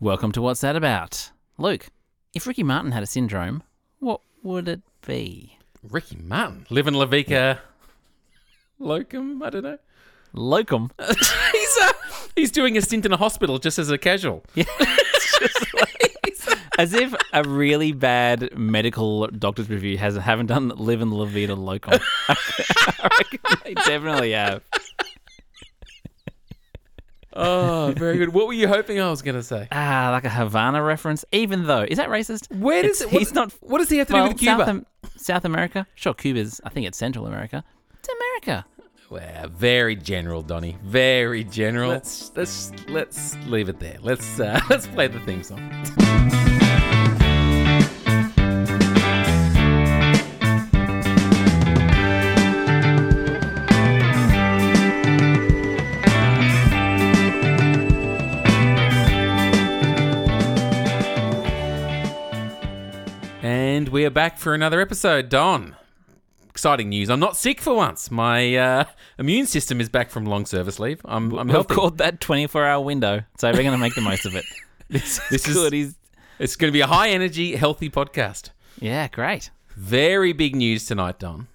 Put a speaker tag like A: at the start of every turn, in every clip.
A: Welcome to What's That About? Luke, if Ricky Martin had a syndrome, what would it be?
B: Ricky Martin. Living La Vica. Locum? I don't know.
A: Locum.
B: he's, uh, he's doing a stint in a hospital just as a casual.
A: As if a really bad medical doctor's review has haven't done Live in La Vida Locum. I reckon they definitely have.
B: Oh, very good. What were you hoping I was going to say?
A: Ah, like a Havana reference. Even though, is that racist?
B: Where does it, what,
A: he's not-
B: What does he have to
A: Well,
B: do with Cuba?
A: South, Am- South America. Sure, Cuba's. I think it's Central America. It's America.
B: Well, very general, Donny. Very general. Let's let's let's leave it there. Let's uh, let's play the theme song. And we are back for another episode, Don. Exciting news. I'm not sick for once. My uh, immune system is back from long service leave. I'm, I'm
A: We've
B: healthy.
A: called that 24 hour window, so we're going to make the most of it. This,
B: This
A: is
B: is-
A: good. He's,
B: It's going to be a high energy, healthy podcast.
A: yeah, great.
B: Very big news tonight, Don.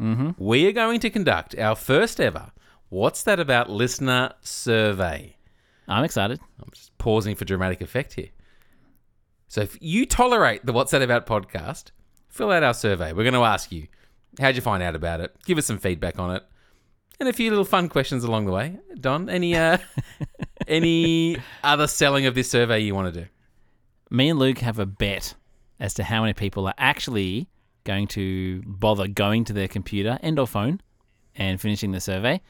B: Mm-hmm. We are going to conduct our first ever What's That About listener survey.
A: I'm excited.
B: I'm just pausing for dramatic effect here. So if you tolerate the What's That About podcast, fill out our survey. We're going to ask you, how'd you find out about it? Give us some feedback on it. And a few little fun questions along the way. Don, any uh, any other selling of this survey you want to do?
A: Me and Luke have a bet as to how many people are actually going to bother going to their computer and or phone and finishing the survey.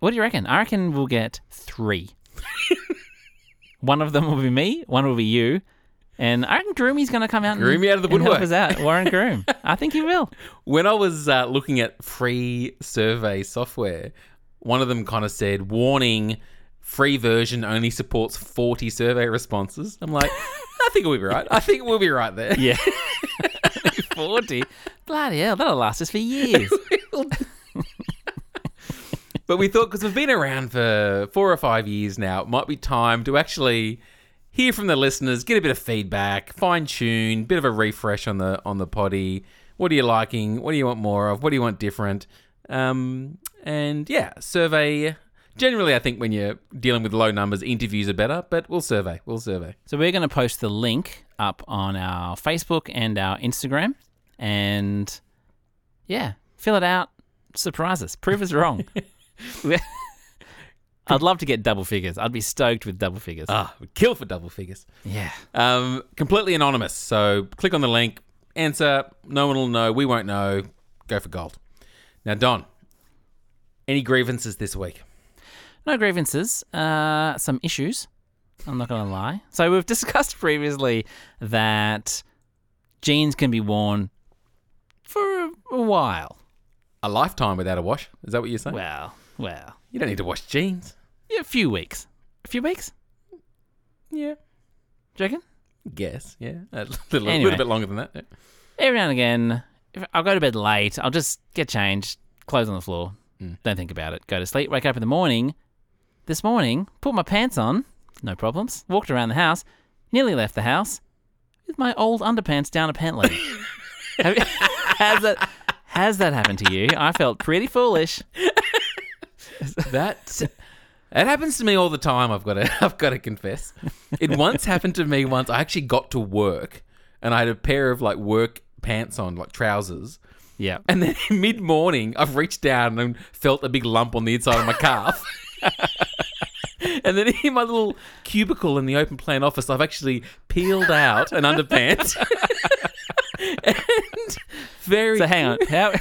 A: What do you reckon? I reckon we'll get three. one of them will be me, one will be you, and I reckon Groomy's going to come out and,
B: out of the
A: and help us out. Warren Groom. I think he will.
B: When I was uh, looking at free survey software, one of them kind of said, warning, free version only supports 40 survey responses. I'm like, I think we'll be right. I think we'll be right there.
A: Yeah. 40. Bloody hell, that'll last us for years.
B: But we thought because we've been around for four or five years now, it might be time to actually hear from the listeners, get a bit of feedback, fine tune, bit of a refresh on the on the potty. What are you liking? What do you want more of? What do you want different? Um, and yeah, survey. Generally, I think when you're dealing with low numbers, interviews are better. But we'll survey. We'll survey.
A: So we're going to post the link up on our Facebook and our Instagram, and yeah, fill it out. Surprise us. Prove us wrong. I'd love to get double figures. I'd be stoked with double figures.
B: Ah, we kill for double figures.
A: yeah.
B: Um, completely anonymous. So click on the link, answer. No one will know. We won't know. Go for gold. Now, Don, any grievances this week?
A: No grievances. Uh, some issues. I'm not going to lie. So we've discussed previously that jeans can be worn for a while.
B: A lifetime without a wash? Is that what you're saying?
A: Well, well,
B: you don't need to wash jeans.
A: yeah, a few weeks. A few weeks?
B: Yeah.
A: Do you reckon?
B: Guess. Yeah. A little,
A: Anyway.
B: little bit longer than that. yeah.
A: Every now and again, if I'll go to bed late. I'll just get changed, clothes on the floor. Mm. Don't think about it. Go to sleep. Wake up in the morning. This morning, put my pants on. No problems. Walked around the house. Nearly left the house with my old underpants down a pant leg. Has that has that happened to you? I felt pretty foolish.
B: That that happens to me all the time. I've got to I've got to confess. It once happened to me once. I actually got to work and I had a pair of like work pants on, like trousers.
A: Yeah.
B: And then mid morning, I've reached down and felt a big lump on the inside of my calf. and then in my little cubicle in the open plan office, I've actually peeled out an underpants. and very
A: So hang on. How?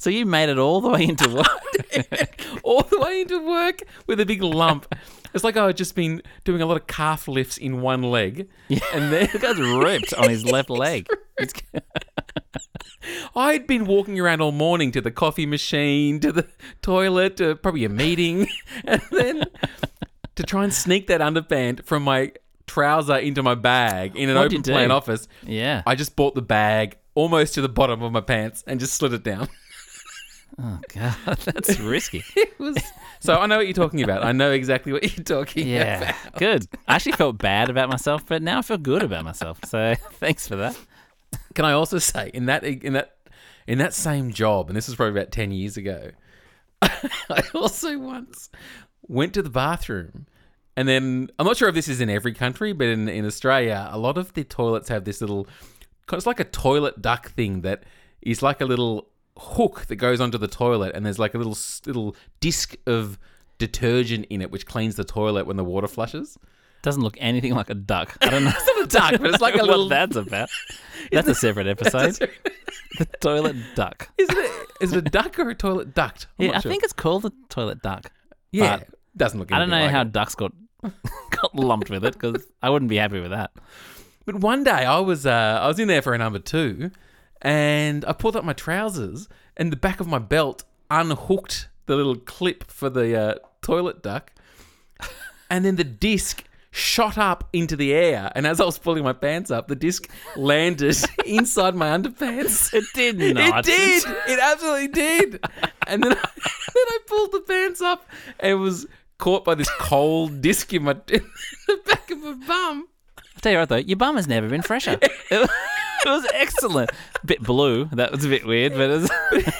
A: So you made it all the way into work?
B: all the way into work with a big lump. It's like I've just been doing a lot of calf lifts in one leg. yeah. And then
A: the guy's ripped on his left leg. It's,
B: I'd been walking around all morning to the coffee machine, to the toilet, to probably a meeting, and then to try and sneak that underpant from my trouser into my bag in an
A: What'd
B: open plan office.
A: yeah.
B: I just bought the bag almost to the bottom of my pants and just slid it down.
A: Oh god, that's risky.
B: It was so I know what you're talking about. I know exactly what you're talking
A: Yeah,
B: about.
A: good. I actually felt bad about myself, but now I feel good about myself. So thanks for that.
B: Can I also say in that in that in that same job, and this was probably about ten years ago, I also once went to the bathroom, and then I'm not sure if this is in every country, but in in Australia, a lot of the toilets have this little, it's like a toilet duck thing that is like a little hook that goes onto the toilet, and there's like a little little disc of detergent in it which cleans the toilet when the water flushes.
A: Doesn't look anything like a duck. I don't know.
B: It's not a duck, but it's like a
A: what
B: little.
A: that's about. That's a separate episode. the toilet duck.
B: Is it a, is it a duck or a toilet duct? I'm
A: Yeah, I
B: sure.
A: think it's called the toilet duck.
B: Yeah, doesn't look.
A: I don't know
B: like
A: how
B: it.
A: ducks got got lumped with it because I wouldn't be happy with that.
B: But one day I was uh, I was in there for a number two, and I pulled up my trousers, and the back of my belt unhooked the little clip for the uh, toilet duck, and then the disc shot up into the air. And as I was pulling my pants up, the disc landed inside my underpants.
A: It did not.
B: It did. It absolutely did. And then I, then I pulled the pants up and it was caught by this cold disc in my in the back of my bum.
A: I'll tell you what though, your bum has never been fresher. it, was, excellent. Bit blue. That was a bit weird, but it was,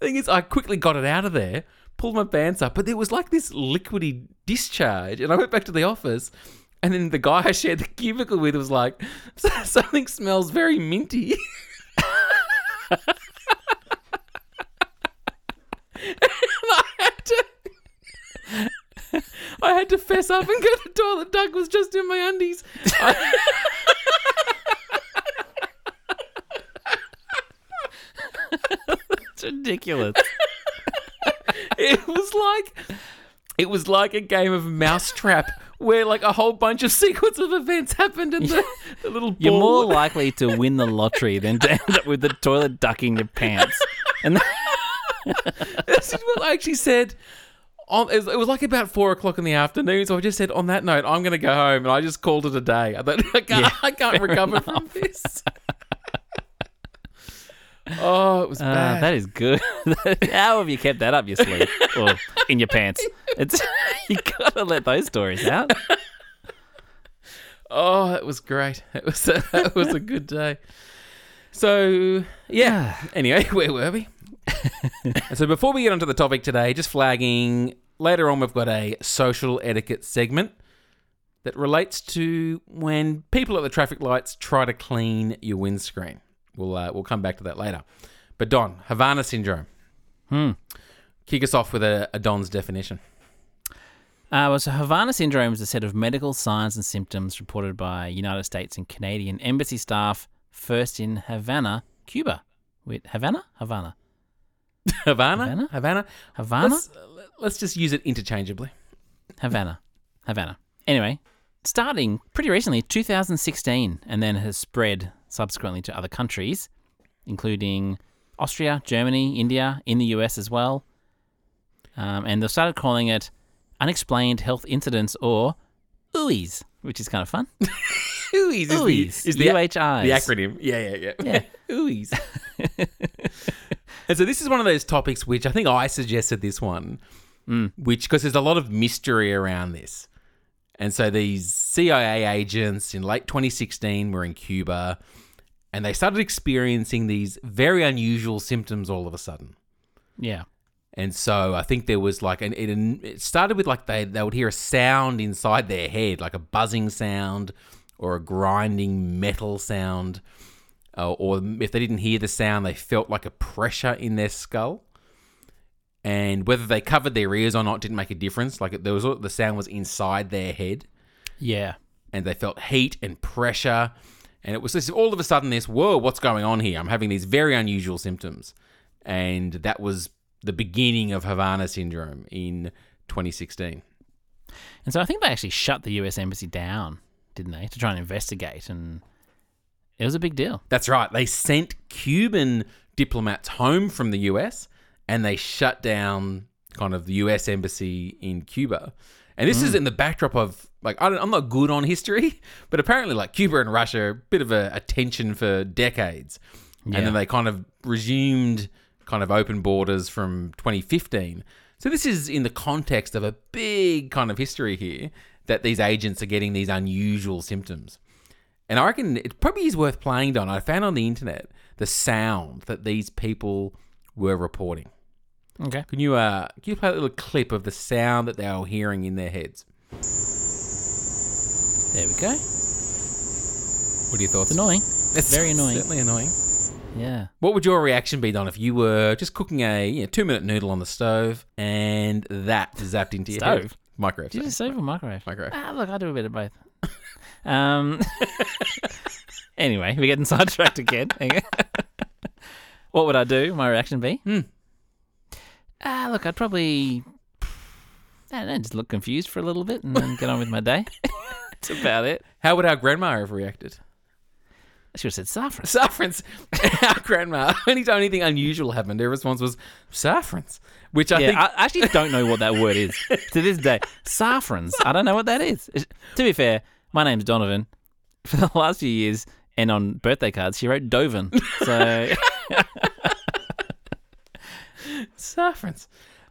B: thing is, I quickly got it out of there, pulled my pants up, but there was like this liquidy discharge, and I went back to the office. And then the guy I shared the cubicle with was like, "Something smells very minty." I had to, I had to fess up and go. To the toilet duck was just in my undies. I-
A: it's ridiculous.
B: it was like it was like a game of mousetrap where like a whole bunch of sequence of events happened in the, the little
A: You're more likely to win the lottery than to end up with the toilet ducking your pants. And
B: this is what I actually said on, it, was, it was like about four o'clock in the afternoon, so I just said, "On that note, I'm going to go home," and I just called it a day. I thought, I can't,
A: Yeah,
B: I can't recover from this. Oh, it was
A: uh,
B: bad.
A: that is good. How have you kept that up your sleeve or in your pants? It's you gotta let those stories out.
B: Oh, that was great. It was a, that was a good day. So yeah. Anyway, where were we? so before we get onto the topic today, just flagging. Later on, we've got a social etiquette segment that relates to when people at the traffic lights try to clean your windscreen. We'll uh, we'll come back to that later. But Don, Havana syndrome.
A: Hmm.
B: Kick us off with a, a Don's definition.
A: Uh, well, so Havana syndrome is a set of medical signs and symptoms reported by United States and Canadian embassy staff first in Havana, Cuba. Wait, Havana? Havana.
B: Havana,
A: Havana?
B: Havana.
A: Havana?
B: Let's, let's just use it interchangeably.
A: Havana. Havana. Anyway, starting pretty recently, 2016, and then has spread subsequently to other countries, including Austria, Germany, India, in the US as well. Um, and they've started calling it unexplained health incidents or UIs, which is kind of fun.
B: UIs is the,
A: UIs.
B: is the,
A: UHIs.
B: the acronym. Yeah, yeah, yeah.
A: Yeah.
B: UIs. and so this is one of those topics which I think I suggested this one, which because there's a lot of mystery around this. And so these CIA agents in late 2016 were in Cuba and they started experiencing these very unusual symptoms all of a sudden.
A: Yeah.
B: And so I think there was like an it, it started with like they they would hear a sound inside their head, like a buzzing sound or a grinding metal sound, uh, or if they didn't hear the sound, they felt like a pressure in their skull. And whether they covered their ears or not didn't make a difference. Like there was the sound was inside their head,
A: Yeah.
B: and they felt heat and pressure. And it was just all of a sudden this, whoa, what's going on here? I'm having these very unusual symptoms. And that was the beginning of Havana syndrome in 2016.
A: And so I think they actually shut the US embassy down, didn't they, to try and investigate. And it was a big deal.
B: That's right. They sent Cuban diplomats home from the US and they shut down kind of the US embassy in Cuba. And this is mm. in the backdrop of like I don't, I'm not good on history, but apparently like Cuba and Russia a bit of a, a tension for decades.
A: Yeah.
B: And then they kind of resumed kind of open borders from 2015. So this is in the context of a big kind of history here that these agents are getting these unusual symptoms. And I reckon it probably is worth playing, Don. I found on the internet the sound that these people were reporting.
A: Okay.
B: Can you uh can you play a little clip of the sound that they were hearing in their heads?
A: There we go.
B: What are your thoughts?
A: It's annoying.
B: It's
A: very annoying.
B: Certainly annoying.
A: Yeah.
B: What would your reaction be, Don, if you were just cooking a you know, two minute noodle on the stove and that zapped into your head?
A: Stove?
B: Microwave.
A: Did you say for microwave?
B: Microwave.
A: Ah, look, I do a bit of both. um. anyway, we're getting sidetracked again. what would I do? My reaction be?
B: Hmm.
A: Ah, look, I'd probably. I know, just look confused for a little bit and then get on with my day. That's about it.
B: How would our grandma have reacted?
A: I should have said saffron.
B: Saffrons. our grandma, anytime anything unusual happened, her response was saffrons, which I
A: yeah,
B: think
A: I actually don't know what that word is to this day. Saffrons. I don't know what that is. To be fair, my name's Donovan. For the last few years, and on birthday cards, she wrote Dovan. So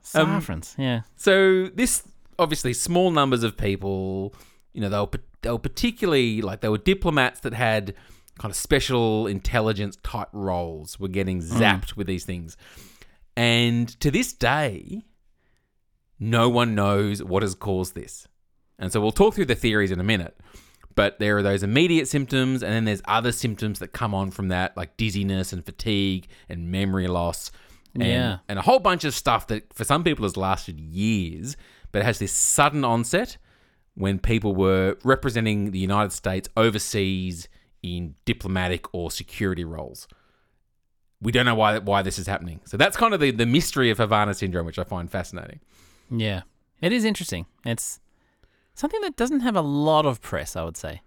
B: saffrons. Um,
A: yeah.
B: So this obviously small numbers of people, you know, they were they were particularly like they were diplomats that had kind of special intelligence type roles were getting zapped with these things. And to this day, no one knows what has caused this. And so we'll talk through the theories in a minute. But there are those immediate symptoms, and then there's other symptoms that come on from that, like dizziness and fatigue and memory loss. And,
A: Yeah.
B: and a whole bunch of stuff that for some people has lasted years, but it has this sudden onset when people were representing the United States overseas in diplomatic or security roles. We don't know why why this is happening. So that's kind of the, the mystery of Havana syndrome, which I find fascinating.
A: Yeah. It is interesting. It's something that doesn't have a lot of press, I would say.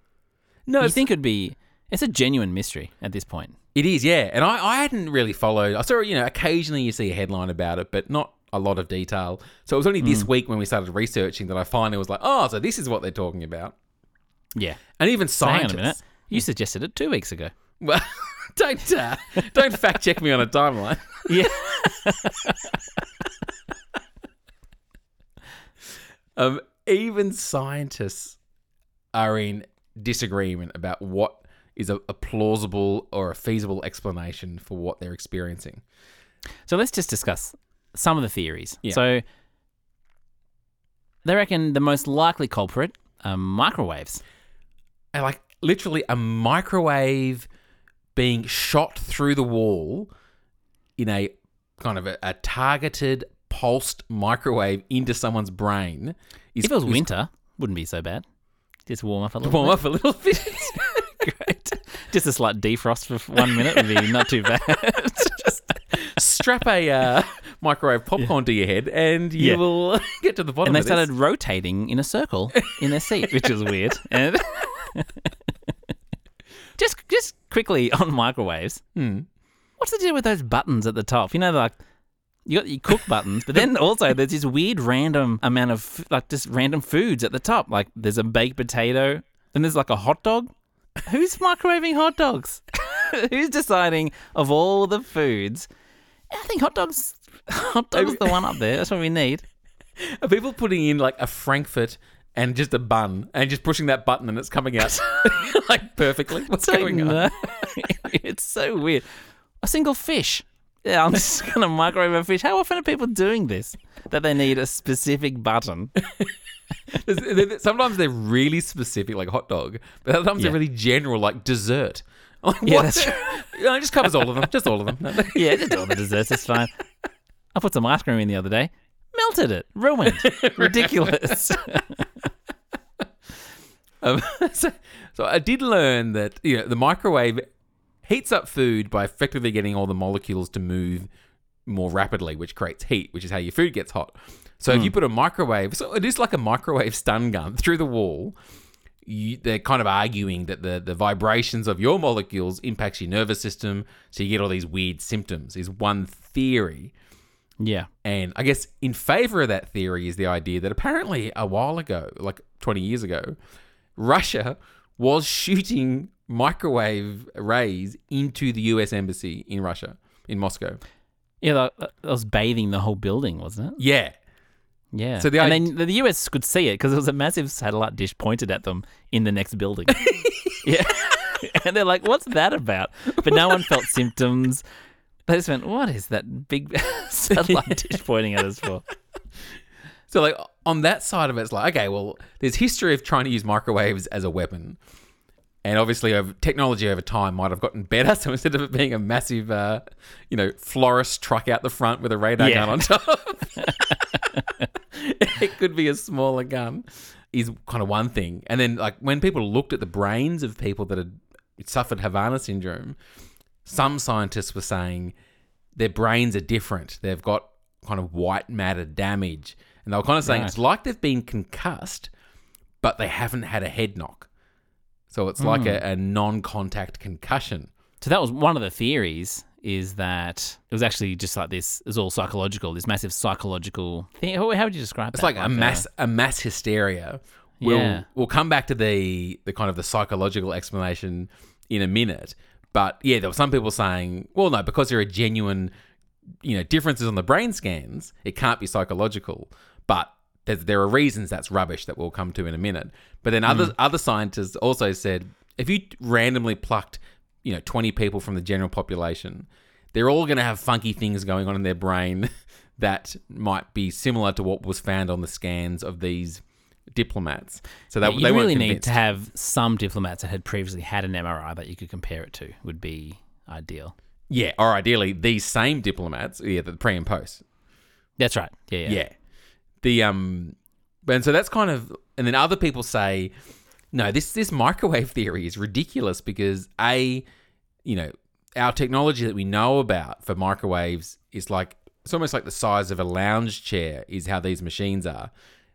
B: No,
A: you think it'd be it's a genuine mystery at this point.
B: It is, yeah. And I, I hadn't really followed. I saw, you know, occasionally you see a headline about it, but not a lot of detail. So it was only this week when we started researching that I finally was like, oh, so this is what they're talking about.
A: Yeah.
B: And even
A: So hang on
B: scientists.
A: a minute. You suggested it two weeks ago.
B: Well, don't uh, don't fact check me on a timeline.
A: Yeah.
B: Um, even scientists are in disagreement about what is a, a plausible or a feasible explanation for what they're experiencing.
A: So let's just discuss some of the theories.
B: Yeah.
A: So they reckon the most likely culprit are microwaves.
B: And like literally a microwave being shot through the wall in a kind of a, a targeted pulsed microwave into someone's brain is
A: If it was winter, wouldn't be so bad. Just warm up a little
B: warm
A: bit.
B: up a little bit.
A: Great. Just a slight defrost for one minute would be not too bad.
B: Strap a uh, microwave popcorn to your head, and you
A: Yeah.
B: will get to the bottom.
A: and they
B: of this.
A: started rotating in a circle in their seat, which was weird. And just just quickly on microwaves.
B: Hmm.
A: What's the deal with those buttons at the top? You know, like you got your cook buttons, but then also there's this weird random amount of like just random foods at the top. Like there's a baked potato, and there's like a hot dog. Who's microwaving hot dogs? Who's deciding of all the foods? I think hot dogs. Hot dogs the one up there. That's what we need.
B: Are people putting in like a frankfurt and just a bun and just pushing that button and it's coming out like perfectly? What's going on?
A: it's so weird. A single fish. Yeah, I'm just gonna microwave a fish. How often are people doing this? That they need a specific button.
B: Sometimes they're really specific, like hot dog, but other times
A: Yeah.
B: they're really general, like dessert. Like,
A: Yeah,
B: what?
A: that's
B: You know, it just covers all of them. Just all of them.
A: Yeah, just all the desserts. It's fine. I put some ice cream in the other day. Melted it. Ruined. Ridiculous.
B: Um, so, so I did learn that you know the microwave heats up food by effectively getting all the molecules to move more rapidly, which creates heat, which is how your food gets hot. So if hmm. you put a microwave, so it is like a microwave stun gun through the wall. You, they're kind of arguing that the, the vibrations of your molecules impacts your nervous system, so you get all these weird symptoms. Is one theory.
A: yeah.
B: And I guess in favor of that theory is the idea that apparently a while ago, like 20 years ago, Russia was shooting microwave rays into the US embassy in Russia, in Moscow.
A: Yeah, that, that was bathing the whole building, wasn't it?
B: Yeah.
A: Yeah.
B: So the
A: and
B: id-
A: then the- the US could see it because there was a massive satellite dish pointed at them in the next building. yeah. and they're like, "What's that about?" But no one felt symptoms. They just went, "What is that big satellite dish pointing at us for?"
B: So like on that side of it, it's like okay, well, there's history of trying to use microwaves as a weapon, and obviously, over technology over time might have gotten better. So instead of it being a massive, uh, you know, florist truck out the front with a radar
A: Yeah.
B: gun on top, it could be a smaller gun. Is kind of one thing, and then like when people looked at the brains of people that had suffered Havana syndrome, some scientists were saying their brains are different. They've got kind of white matter damage. And they were kind of saying
A: Right.
B: it's like they've been concussed, but they haven't had a head knock. So it's hmm. like a, a non contact concussion.
A: So that was one of the theories. Is that it was actually just like this? It was all psychological. This massive psychological thing. How, how would you describe
B: It's
A: that?
B: like a mass a mass hysteria. We'll
A: Yeah.
B: we'll come back to the the kind of the psychological explanation in a minute. But yeah, there were some people saying, well, no, because there are genuine, you know, differences on the brain scans, it can't be psychological. But there, there are reasons that's rubbish that we'll come to in a minute. But then other mm. other scientists also said if you randomly plucked, you know, twenty people from the general population, they're all going to have funky things going on in their brain that might be similar to what was found on the scans of these diplomats. So that
A: you
B: they
A: really need to have some diplomats that had previously had an MRI that you could compare it to. Would be ideal.
B: Yeah, or ideally these same diplomats, yeah, the pre and post.
A: That's right. Yeah. Yeah.
B: Yeah. The um and so that's kind of and then other people say no, this this microwave theory is ridiculous because a you know, our technology that we know about for microwaves is like it's almost like the size of a lounge chair is how these machines are.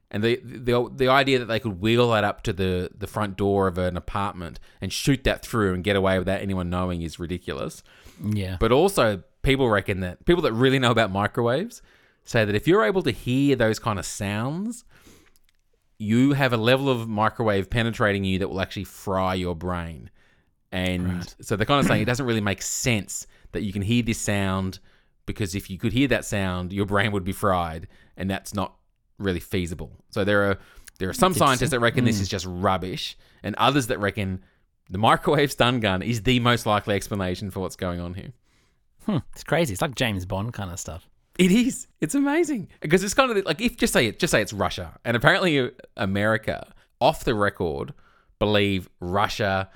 B: And the the the idea that they could wheel that up to the the front door of an apartment and shoot that through and get away without anyone knowing is ridiculous.
A: Yeah.
B: But also, people reckon that people that really know about microwaves say that if you're able to hear those kind of sounds, you have a level of microwave penetrating you that will actually fry your brain. And
A: Right.
B: so they're kind of saying it doesn't really make sense that you can hear this sound because if you could hear that sound, your brain would be fried, and that's not really feasible. So there are there are some scientists that reckon
A: Hmm.
B: this is just rubbish, and others that reckon the microwave stun gun is the most likely explanation for what's going on here.
A: Hmm, it's crazy. It's like James Bond kind of stuff.
B: It is. It's amazing because it's kind of like if just say it, just say it's Russia, and apparently America, off the record, believe Russia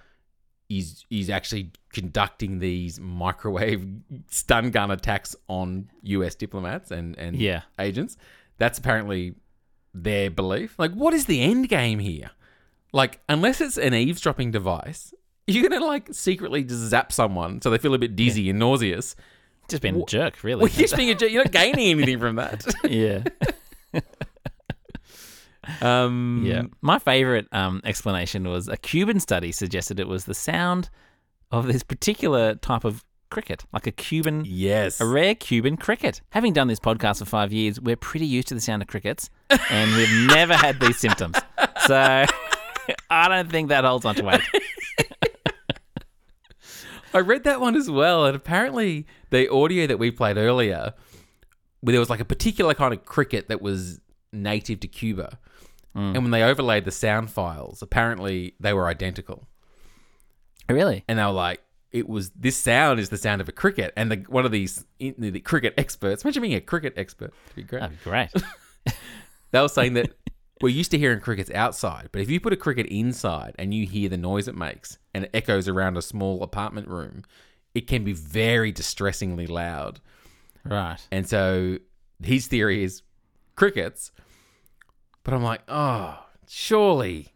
B: is is actually conducting these microwave stun gun attacks on U.S. diplomats and and
A: Yeah.
B: agents. That's apparently their belief. Like, what is the end game here? Like, unless it's an eavesdropping device, you're gonna like secretly just zap someone so they feel a bit dizzy and nauseous.
A: Just being a jerk, really.
B: Well, you're just being a jerk. You're not gaining anything from that.
A: yeah.
B: Um,
A: Yeah. My favorite um, explanation was a Cuban study suggested it was the sound of this particular type of cricket, like a Cuban,
B: Yes.
A: a rare Cuban cricket. Having done this podcast for five years, we're pretty used to the sound of crickets, and we've never had these symptoms. So I don't think that holds to weight.
B: I read that one as well, and apparently the audio that we played earlier, where there was like a particular kind of cricket that was native to Cuba, hmm. and when they overlaid the sound files, apparently they were identical,
A: Really?
B: and they were like. It was this sound is the sound of a cricket, and the, one of these the cricket experts. Imagine being a cricket expert. That'd be great.
A: That'd be great.
B: They were saying that we're used to hearing crickets outside, but if you put a cricket inside and you hear the noise it makes and it echoes around a small apartment room, it can be very distressingly loud.
A: right.
B: And so his theory is crickets. But I'm like, oh, surely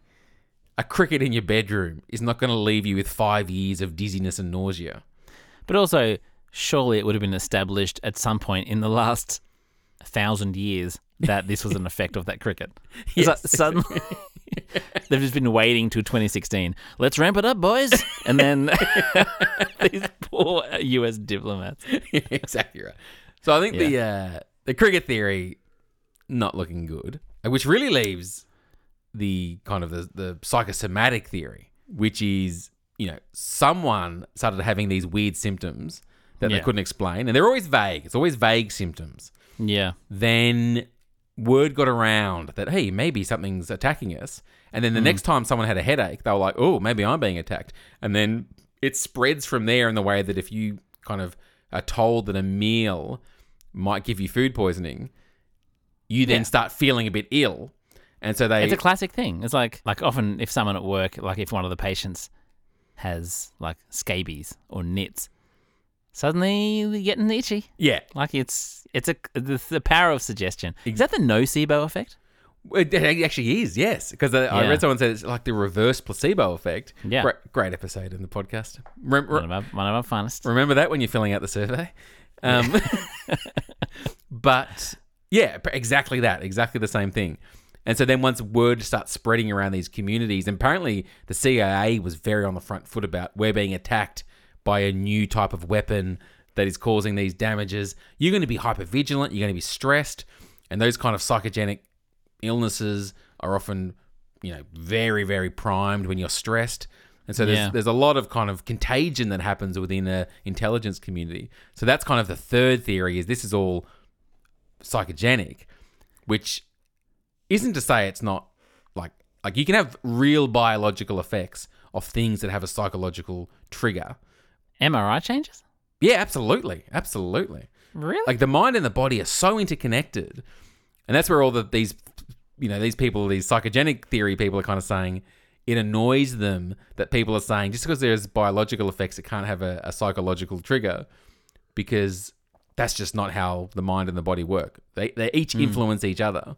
B: a cricket in your bedroom is not going to leave you with five years of dizziness and nausea.
A: But also, surely it would have been established at some point in the last thousand years that this was an effect of that cricket. It's like suddenly, they've just been waiting till 2016. Let's ramp it up, boys. And then these poor US diplomats.
B: exactly right. So I think the uh, the cricket theory not looking good, uh, which really leaves the kind of the, the psychosomatic theory, which is you know someone started having these weird symptoms that they couldn't explain, and they're always vague. It's always vague symptoms.
A: Yeah.
B: Then word got around that hey, maybe something's attacking us. And then the mm. next time someone had a headache, they were like, "Oh, maybe I'm being attacked." And then it spreads from there in the way that if you kind of are told that a meal might give you food poisoning, you then
A: Yeah.
B: start feeling a bit ill. And so they
A: It's a classic thing. It's like like often if someone at work, like if one of the patients has like scabies or nits, suddenly getting itchy.
B: yeah,
A: Like it's it's a the, the power of suggestion. Is that the nocebo effect?
B: It actually is, yes. Because I, I read someone said it's like the reverse placebo effect.
A: Yeah.
B: Great, great episode in the podcast. Rem-
A: One of our, one of our finest.
B: remember that when you're filling out the survey? Um, but yeah, exactly that. Exactly the same thing. And so then once word starts spreading around these communities, and apparently the CIA was very on the front foot about we're being attacked by a new type of weapon that is causing these damages. You're going to be hyper vigilant. You're going to be stressed, and those kind of psychogenic illnesses are often, you know, very very primed when you're stressed. And so there's
A: Yeah.
B: there's a lot of kind of contagion that happens within the intelligence community. So that's kind of the third theory is this is all psychogenic, which isn't to say it's not like like you can have real biological effects of things that have a psychological trigger.
A: MRI changes?
B: Yeah, absolutely, absolutely.
A: Really?
B: Like the mind and the body are so interconnected, and that's where all the these you know these people, these psychogenic theory people, are kind of saying it annoys them that people are saying just because there's biological effects, it can't have a, a psychological trigger because that's just not how the mind and the body work. They they each influence each other.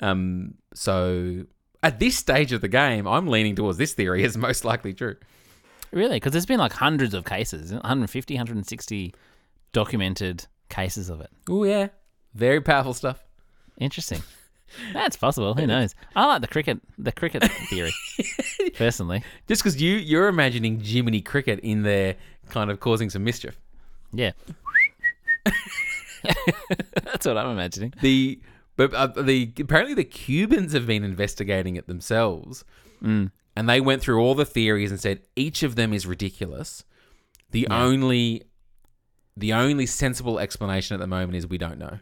B: Um. So at this stage of the game, I'm leaning towards this theory as most likely true.
A: Really? Because there's been like hundreds of cases, 150, 160 documented cases of it.
B: Oh yeah, very powerful stuff.
A: Interesting. That's possible. Who knows? I like the cricket, the cricket theory, personally.
B: Just because you you're imagining Jiminy Cricket in there, kind of causing some mischief.
A: Yeah. That's what I'm imagining.
B: The but uh, the apparently the Cubans have been investigating it themselves, and they went through all the theories and said each of them is ridiculous. The only the only sensible explanation at the moment is we don't know,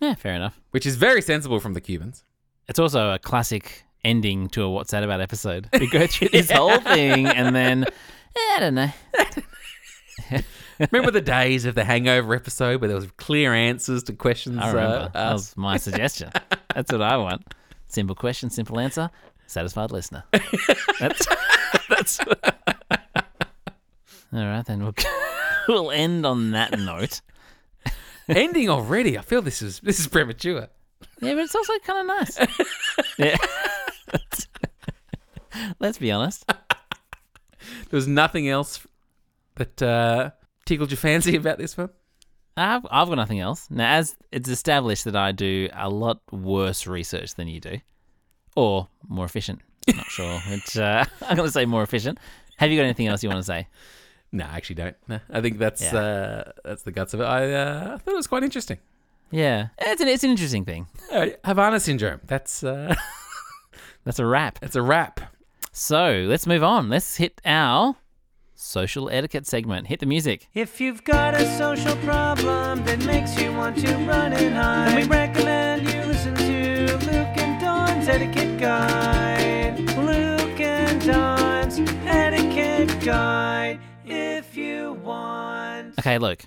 A: Yeah, fair enough.
B: which is very sensible from the Cubans.
A: It's also a classic ending to a What's That About episode. We go through this whole thing and then, eh, I don't know.
B: Remember the days of the Hangover episode where there was clear answers to questions
A: I remember.
B: uh,
A: that was my suggestion. That's what I want. Simple question, simple answer, satisfied listener. That's, that's all right. Then we'll we'll end on that note.
B: Ending already. I feel this is this is premature.
A: Yeah, but it's also kind of nice. yeah. Let's be honest.
B: There was nothing else that uh, tickled your fancy about this one.
A: I've, I've got nothing else. Now, as it's established that I do a lot worse research than you do, or more efficient. I'm Not sure. Which uh, I'm going to say more efficient. Have you got anything else you want to say?
B: No, I actually don't. No, I think that's
A: Yeah.
B: uh, that's the guts of it. I uh, thought it was quite interesting.
A: Yeah, it's an it's an interesting thing.
B: All right, Havana syndrome. That's uh,
A: That's a wrap.
B: that's a wrap.
A: So let's move on. Let's hit our social etiquette segment. Hit the music.
C: If you've got a social problem that makes you want to run and hide, then we recommend you listen to Luke and Don's Etiquette Guide. Luke and Don's Etiquette Guide. If you want.
A: Okay, look.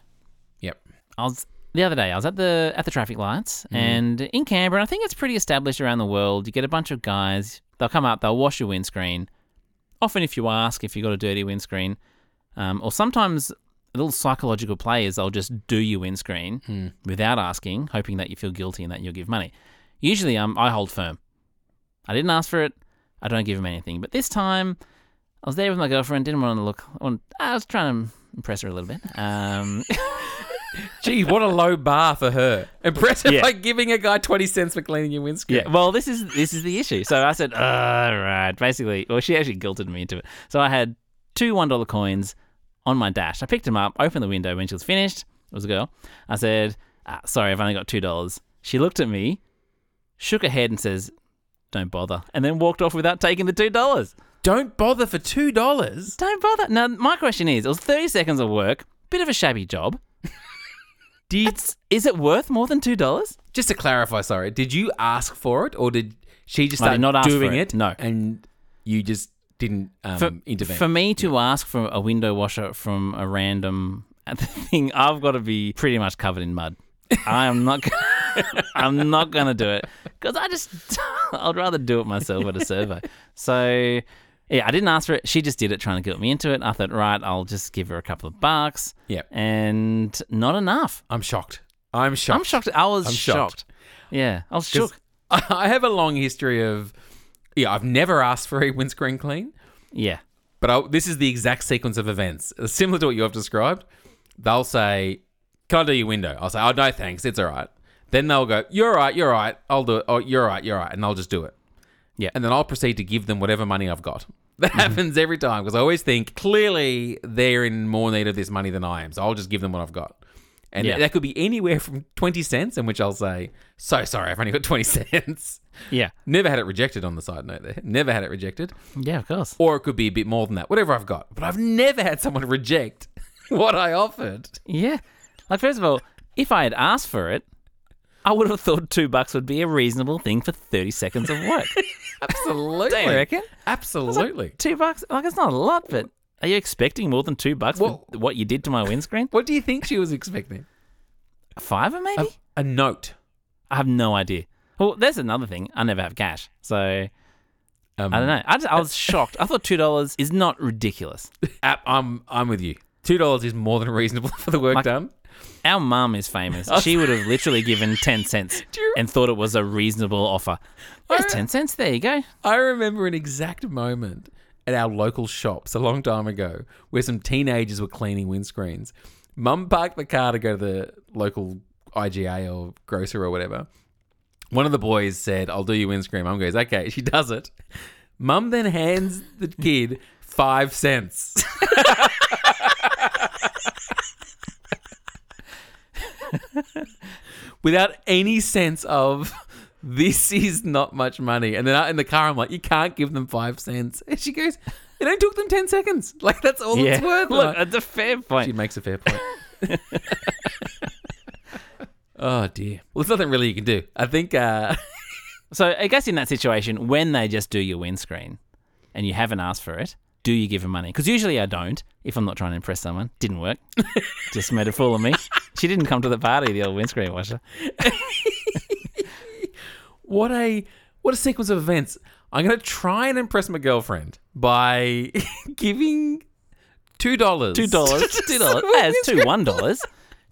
B: Yep.
A: I was the other day. I was at the at the traffic lights, and in Canberra, I think it's pretty established around the world. You get a bunch of guys. They'll come up. They'll wash your windscreen. Often, if you ask if you've got a dirty windscreen, um, or sometimes a little psychological players, they'll just do your windscreen without asking, hoping that you feel guilty and that you'll give money. Usually, um, I hold firm. I didn't ask for it. I don't give them anything. But this time, I was there with my girlfriend. Didn't want to look. I was trying to impress her a little bit. Um,
B: Gee, what a low bar for her. Impressive
A: Yeah.
B: by giving a guy twenty cents for cleaning your windscreen.
A: Yeah, well, this is this is the issue. So I said, all right. Basically, well, she actually guilted me into it. So I had two one dollar coins on my dash. I picked them up, opened the window when she was finished. It was a girl. I said, ah, sorry, I've only got two dollars. She looked at me, shook her head, and says, "Don't bother," and then walked off without taking the two dollars.
B: Don't bother for two dollars.
A: Don't bother. Now, my question is, it was thirty seconds of work. bit of a shabby job.
B: Did
A: is it worth more than two dollars?
B: just to clarify, sorry, did you ask for it or did she just start
A: not
B: doing
A: it,
B: it?
A: no.
B: and you just didn't um,
A: For,
B: intervene.
A: for me to ask for a window washer from a random thing, I've got to be pretty much covered in mud. I am not. I'm not gonna do it because I just. I'd rather do it myself at a survey. So, yeah, I didn't ask for it. She just did it, trying to get me into it. I thought, right, I'll just give her a couple of bucks.
B: Yeah.
A: and not enough.
B: I'm shocked. I'm shocked.
A: I'm shocked. I was
B: I'm
A: shocked.
B: shocked.
A: Yeah, I was shook.
B: I have a long history of, yeah, I've never asked for a windscreen clean,
A: Yeah,
B: but I, this is the exact sequence of events, similar to what you have described. They'll say, "Can I do your window?" I'll say, "Oh no, thanks, it's all right." Then they'll go, "You're right, you're right, I'll do it." Oh, you're right, you're right, and they'll just do it.
A: Yeah.
B: and then I'll proceed to give them whatever money I've got. That
A: Mm-hmm.
B: happens every time because I always think clearly they're in more need of this money than I am, so I'll just give them what I've got. And
A: Yeah.
B: that could be anywhere from 20 cents, in which I'll say, So sorry, I've only got 20 cents.
A: yeah,
B: Never had it rejected on the side note there. Never had it rejected.
A: yeah. Of course.
B: Or it could be a bit more than that, whatever I've got. But I've never had someone reject what I offered.
A: Yeah. Like, first of all, if I had asked for it, I would have thought two bucks would be a reasonable thing for 30 seconds of work.
B: Absolutely.
A: Don't you reckon?
B: Absolutely.
A: Two bucks? Like, it's not a lot, but are you expecting more than two bucks
B: Well-
A: for what you did to my windscreen?
B: What do you think she was expecting?
A: A fiver, maybe?
B: A, a note.
A: I have no idea. Well, there's another thing. I never have cash. So,
B: Um,
A: I don't know. I, just, I was shocked. I thought $2 is not ridiculous.
B: I'm I'm with you. Two dollars is more than reasonable for the work
A: Like-
B: done.
A: Our mum is famous. Oh, she would have literally given 10 cents
B: you-
A: and thought it was a reasonable offer. There's 10 cents. There you go.
B: I remember an exact moment at our local shops a long time ago where some teenagers were cleaning windscreens. Mum parked the car to go to the local IGA or grocer or whatever. One of the boys said, I'll do your windscreen. Mum goes, okay. She does it. Mum then hands the kid five cents. Without any sense of this is not much money. And then in the car, I'm like, you can't give them five cents. And she goes, it only took them 10 seconds. Like, that's all it's worth.
A: Look, that's a fair point.
B: she makes a fair point. oh, dear. Well, there's nothing really you can do. I think, uh,
A: So I guess in that situation, when they just do your windscreen and you haven't asked for it, do you give them money? Because usually I don't if I'm not trying to impress someone. Didn't work. just made a fool of me. She didn't come to the party, the old windscreen washer.
B: what a what a sequence of events. I'm going to try and impress my girlfriend by giving $2.
A: Two dollars. Two dollars. Hey, it's two one dollars.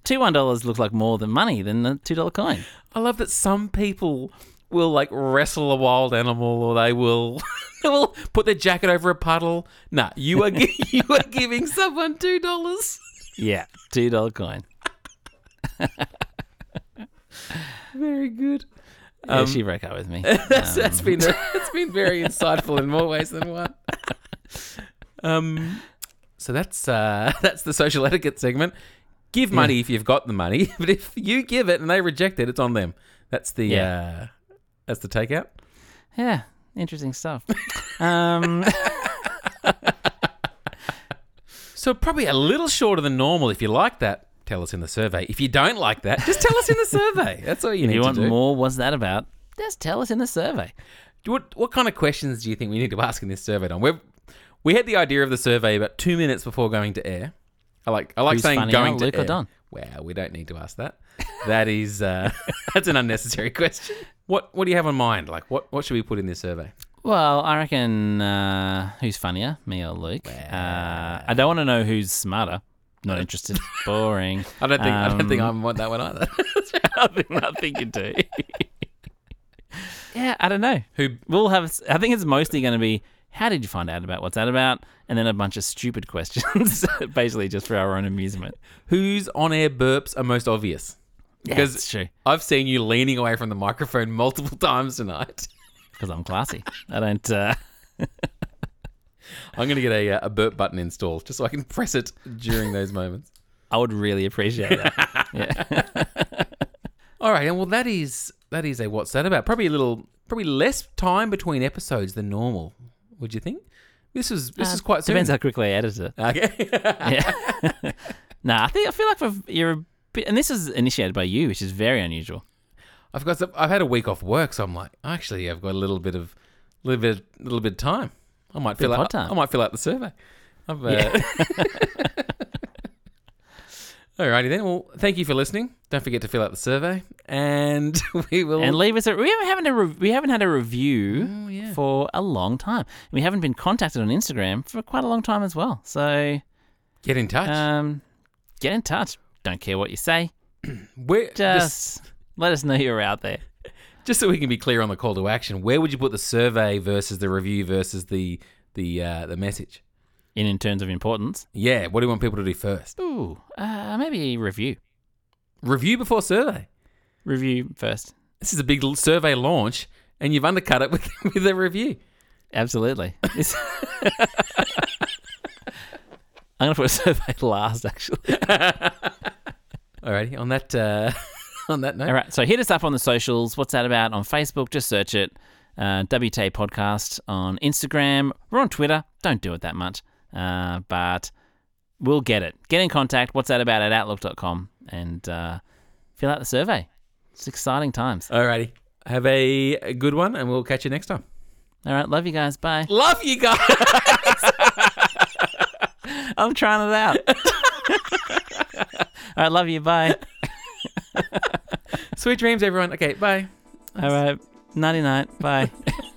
A: Two one dollars looks like more than money than the two dollar coin.
B: I love that some people will like wrestle a wild animal or they will they will put their jacket over a puddle. Nah, you are gi- you are giving someone two dollars.
A: Yeah, two dollar coin.
B: Very good.
A: Yeah,
B: Um,
A: she broke up with me.
B: That's, that's
A: Um,
B: been that's been very insightful in more ways than one. Um, so that's uh, that's the social etiquette segment. Give money if you've got the money, but if you give it and they reject it, it's on them. That's the
A: Yeah.
B: That's the takeout.
A: yeah, interesting stuff. um,
B: So probably a little shorter than normal. If you like that, tell us in the survey. If you don't like that, just tell us in the survey. That's all you
A: if
B: need
A: you
B: to
A: want
B: do.
A: more, what's that about? Just tell us in the survey.
B: What what kind of questions do you think we need to ask in this survey? Don? we we had the idea of the survey about two minutes before going to air. I like I like
A: Who's
B: saying going to
A: Luke or. Don?
B: Wow, we don't need to ask that. That is uh, that's an unnecessary question. What what do you have in mind? Like what what should we put in this survey?
A: Well, I reckon uh, who's funnier, me or Luke? Uh, I don't want to know who's smarter. Not interested. Boring.
B: I don't think I don't think I
A: Um,
B: want that one either.
A: I think I think you do. yeah, I don't know.
B: Who
A: We'll have. I think it's mostly going to be how did you find out about what's that about, and then a bunch of stupid questions, basically just for our own amusement.
B: whose on air burps are most obvious?
A: Yeah,
B: Because-
A: true.
B: I've seen you leaning away from the microphone multiple times tonight.
A: Because I'm classy. I don't. Uh,
B: I'm going to get a, uh, a burp button installed just so I can press it during those moments.
A: I would really appreciate that. yeah.
B: All right, and well, that is that is a what's that about? Probably a little, probably less time between episodes than normal. Would you think? This is this is quite soon.
A: Depends how quickly I edit it.
B: Okay.
A: Yeah. Nah, I think I feel like you're and this is initiated by you, which is very unusual.
B: I've got some, I've had a week off work, so I'm like, actually, I've got a little bit of little bit little bit of time. I might fill out
A: time.
B: I might fill out the survey. I've, uh... Alrighty then. Well, thank you for listening. Don't forget to fill out the survey, and we will.
A: And leave us a we haven't haven't a re- we haven't had a review
B: Oh, yeah.
A: for a long time. We haven't been contacted on Instagram for quite a long time as well. So
B: get in touch.
A: um, get in touch. Don't care what you say.
B: Where, just,
A: Just let us know you're out there.
B: just so we can be clear on the call to action, where would you put the survey versus the review versus the the uh, the message?
A: In in terms of importance.
B: Yeah, what do you want people to do first?
A: Ooh, uh, maybe review.
B: Review before survey.
A: Review first.
B: This is a big survey launch, and you've undercut it with with a review.
A: Absolutely. I'm gonna put a survey last, actually.
B: Alrighty, on that uh, on that note,
A: All right. So hit us up on the socials. What's that about? On Facebook, just search it. Uh, WTA Podcast on Instagram. We're on Twitter. Don't do it that much. Uh, but we'll get it. Get in contact. What's that about at outlook.com and uh, fill out the survey. It's exciting times.
B: Alrighty, have a, a good one, and we'll catch you next time.
A: All right. Love you guys. Bye.
B: Love you guys.
A: I'm trying it out. Right. Love you. Bye.
B: Sweet dreams, everyone. Okay, bye.
A: All right. Nighty night. Bye.